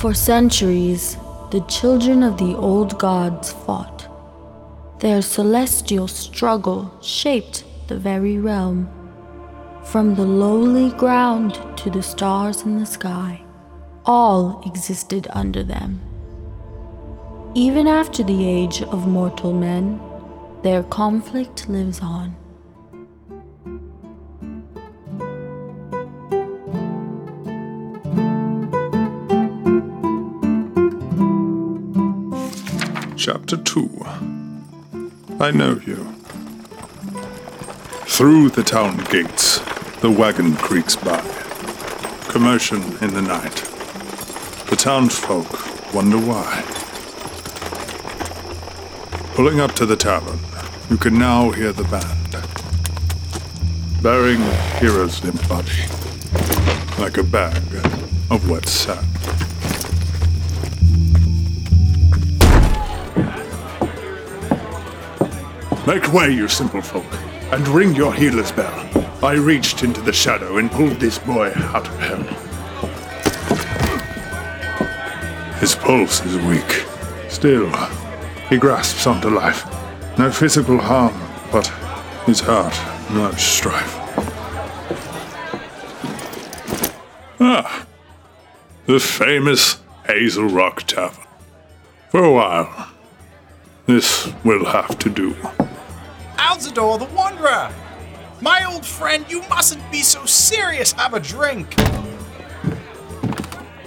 For centuries, the children of the old gods fought. Their celestial struggle shaped the very realm. From the lowly ground to the stars in the sky, all existed under them. Even after the age of mortal men, their conflict lives on. Chapter 2 I know you. Through the town gates, the wagon creaks by. Commotion in the night. The townsfolk wonder why. Pulling up to the tavern, you can now hear the band. Bearing Hero's limp body, like a bag of wet sand. Make way, you simple folk, and ring your healer's bell. I reached into the shadow and pulled this boy out of hell. His pulse is weak. Still, he grasps onto life. No physical harm, but his heart, much strife. Ah, the famous Hazel Rock Tavern. For a while, this will have to do. Alzador the Wanderer! My old friend, you mustn't be so serious. Have a drink.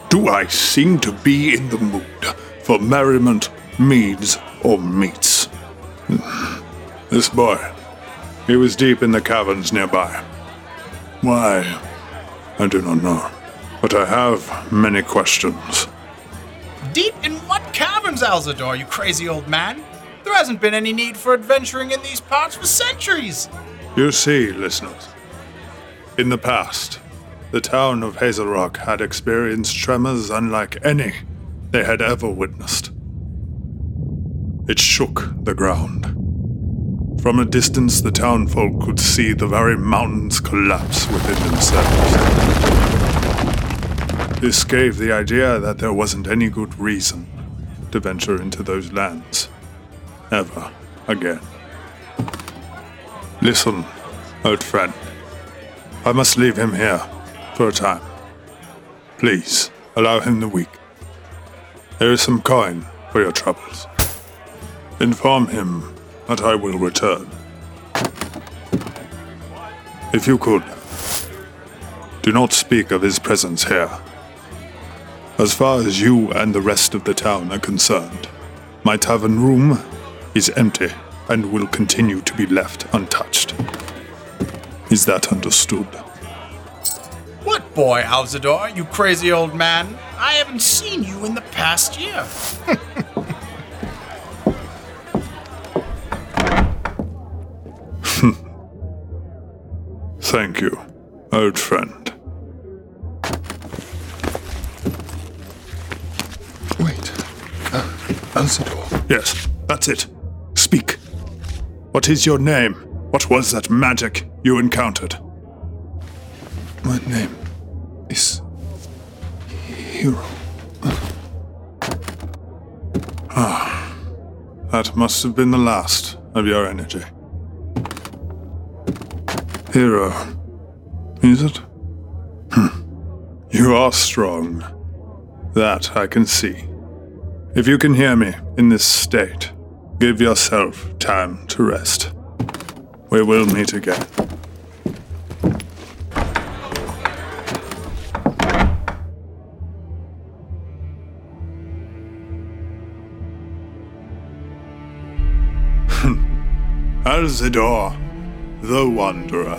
Do I seem to be in the mood for merriment, meads, or meats? Hmm. This boy, he was deep in the caverns nearby. Why? I do not know. But I have many questions. Deep in what caverns, Alzador, you crazy old man? There hasn't been any need for adventuring in these parts for centuries. You see, listeners, in the past, the town of Hazel Rock had experienced tremors unlike any they had ever witnessed. It shook the ground. From a distance, the townfolk could see the very mountains collapse within themselves. This gave the idea that there wasn't any good reason to venture into those lands. Ever again. Listen, old friend. I must leave him here for a time. Please, allow him the week. There is some coin for your troubles. Inform him that I will return. If you could, do not speak of his presence here. As far as you and the rest of the town are concerned, my tavern room is empty and will continue to be left untouched. Is that understood? What boy, Alzador, you crazy old man? I haven't seen you in the past year. Thank you, old friend. Wait. Uh, Alzador. Yes, that's it. Speak. What is your name? What was that magic you encountered? My name is Hero. Ah, That must have been the last of your energy. Hero. Is it? Hmm. You are strong. That I can see. If you can hear me in this state, give yourself time to rest. We will meet again. Alzador, the Wanderer.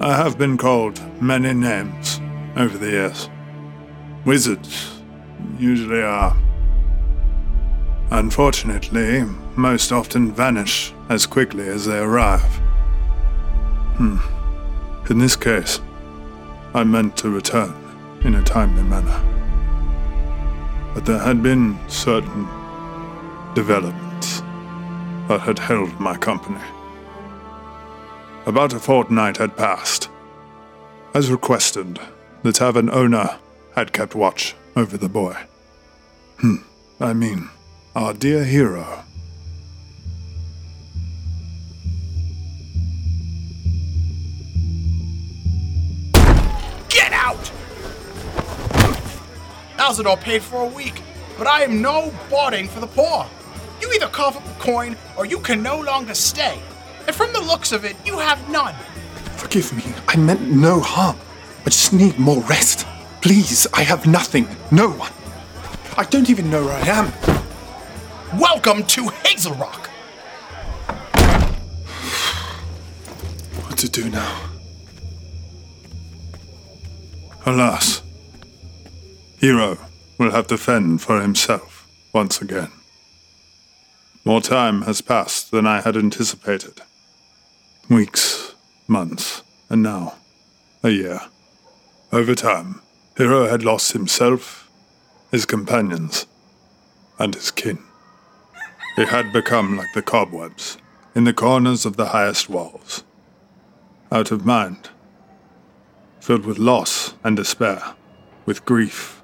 I have been called many names over the years. Wizards usually are. Unfortunately, most often vanish as quickly as they arrive. Hmm. In this case, I meant to return in a timely manner. But there had been certain developments that had held my company. About a fortnight had passed. As requested, the tavern owner had kept watch over the boy. Hmm, I mean, our dear hero. Get out! Alzador paid for a week, but I am no boarding for the poor. You either cough up a coin or you can no longer stay. And from the looks of it, you have none. Forgive me. I meant no harm. I just need more rest. Please, I have nothing. No one. I don't even know where I am. Welcome to Hazel Rock. What to do now? Alas, Hero will have to fend for himself once again. More time has passed than I had anticipated. Weeks, months, and now a year. Over time, Hero had lost himself, his companions, and his kin. He had become like the cobwebs in the corners of the highest walls, out of mind, filled with loss and despair, with grief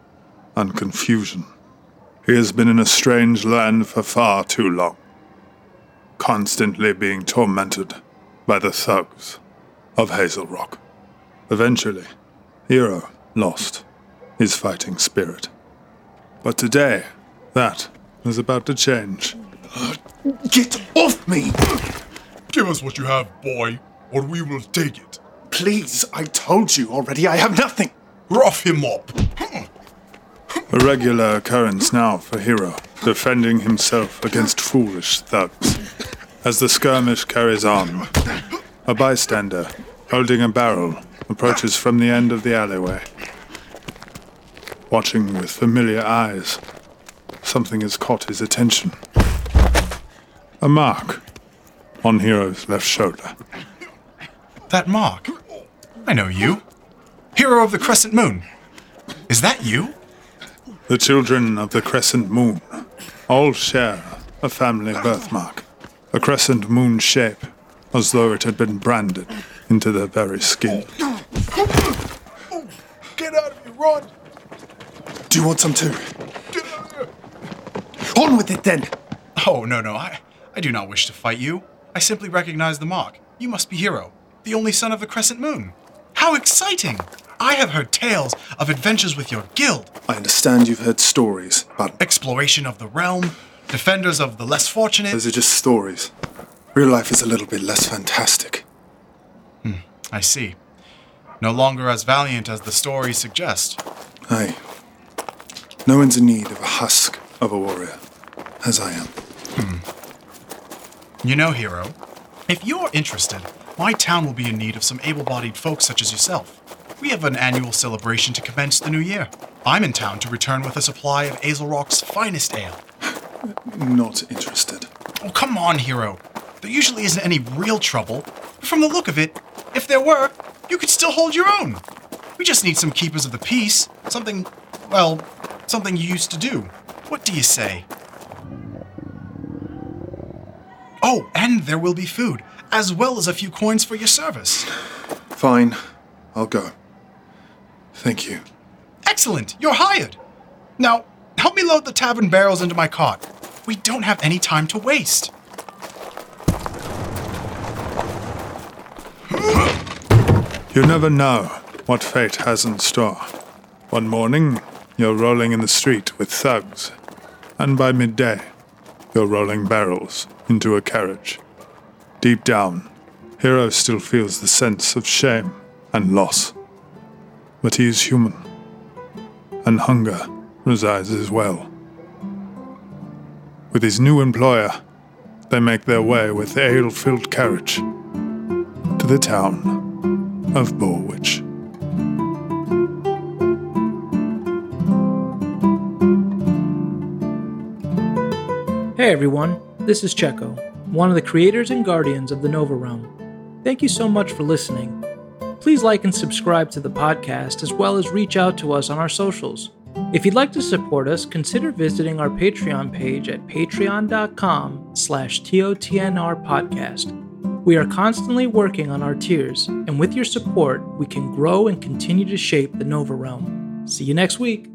and confusion. He has been in a strange land for far too long, constantly being tormented by the thugs of Hazel Rock. Eventually, Hero lost his fighting spirit. But today, that is about to change. Get off me! Give us what you have, boy, or we will take it. Please, I told you already, I have nothing. Rough him up. A regular occurrence now for Hero, defending himself against foolish thugs. As the skirmish carries on, a bystander, holding a barrel, approaches from the end of the alleyway. Watching with familiar eyes, something has caught his attention. A mark on Hero's left shoulder. That mark. I know you. Hero of the Crescent Moon. Is that you? The children of the crescent moon all share a family birthmark, a crescent moon shape, as though it had been branded into their very skin. Get out of here, run! Do you want some too? On with it then! Oh, no, no, I, I do not wish to fight you. I simply recognize the mark. You must be Hero, the only son of the Crescent Moon. How exciting! I have heard tales of adventures with your guild, I understand you've heard stories, but exploration of the realm, defenders of the less fortunate. those are just stories. Real life is a little bit less fantastic. Hmm, I see. No longer as valiant as the stories suggest. Aye. No one's in need of a husk of a warrior, as I am. Hmm. You know, Hero, if you're interested, my town will be in need of some able bodied folks such as yourself. We have an annual celebration to commence the new year. I'm in town to return with a supply of Hazel Rock's finest ale. Not interested. Oh, come on, Hero. There usually isn't any real trouble. But from the look of it, if there were, you could still hold your own. We just need some keepers of the peace. Something, well, something you used to do. What do you say? Oh, and there will be food, as well as a few coins for your service. Fine, I'll go. Thank you. Excellent, you're hired. Now, help me load the tavern barrels into my cart. We don't have any time to waste. You never know what fate has in store. One morning, you're rolling in the street with thugs, and by midday, you're rolling barrels into a carriage. Deep down, Hero still feels the sense of shame and loss. But he is human, and hunger resides as well. With his new employer, they make their way with ale filled carriage to the town of Borwich. Hey everyone, this is Checo, one of the creators and guardians of the Nova Realm. Thank you so much for listening. Please like and subscribe to the podcast as well as reach out to us on our socials. If you'd like to support us, consider visiting our Patreon page at patreon.com slash TOTNR podcast. We are constantly working on our tiers, and with your support, we can grow and continue to shape the Nova Realm. See you next week.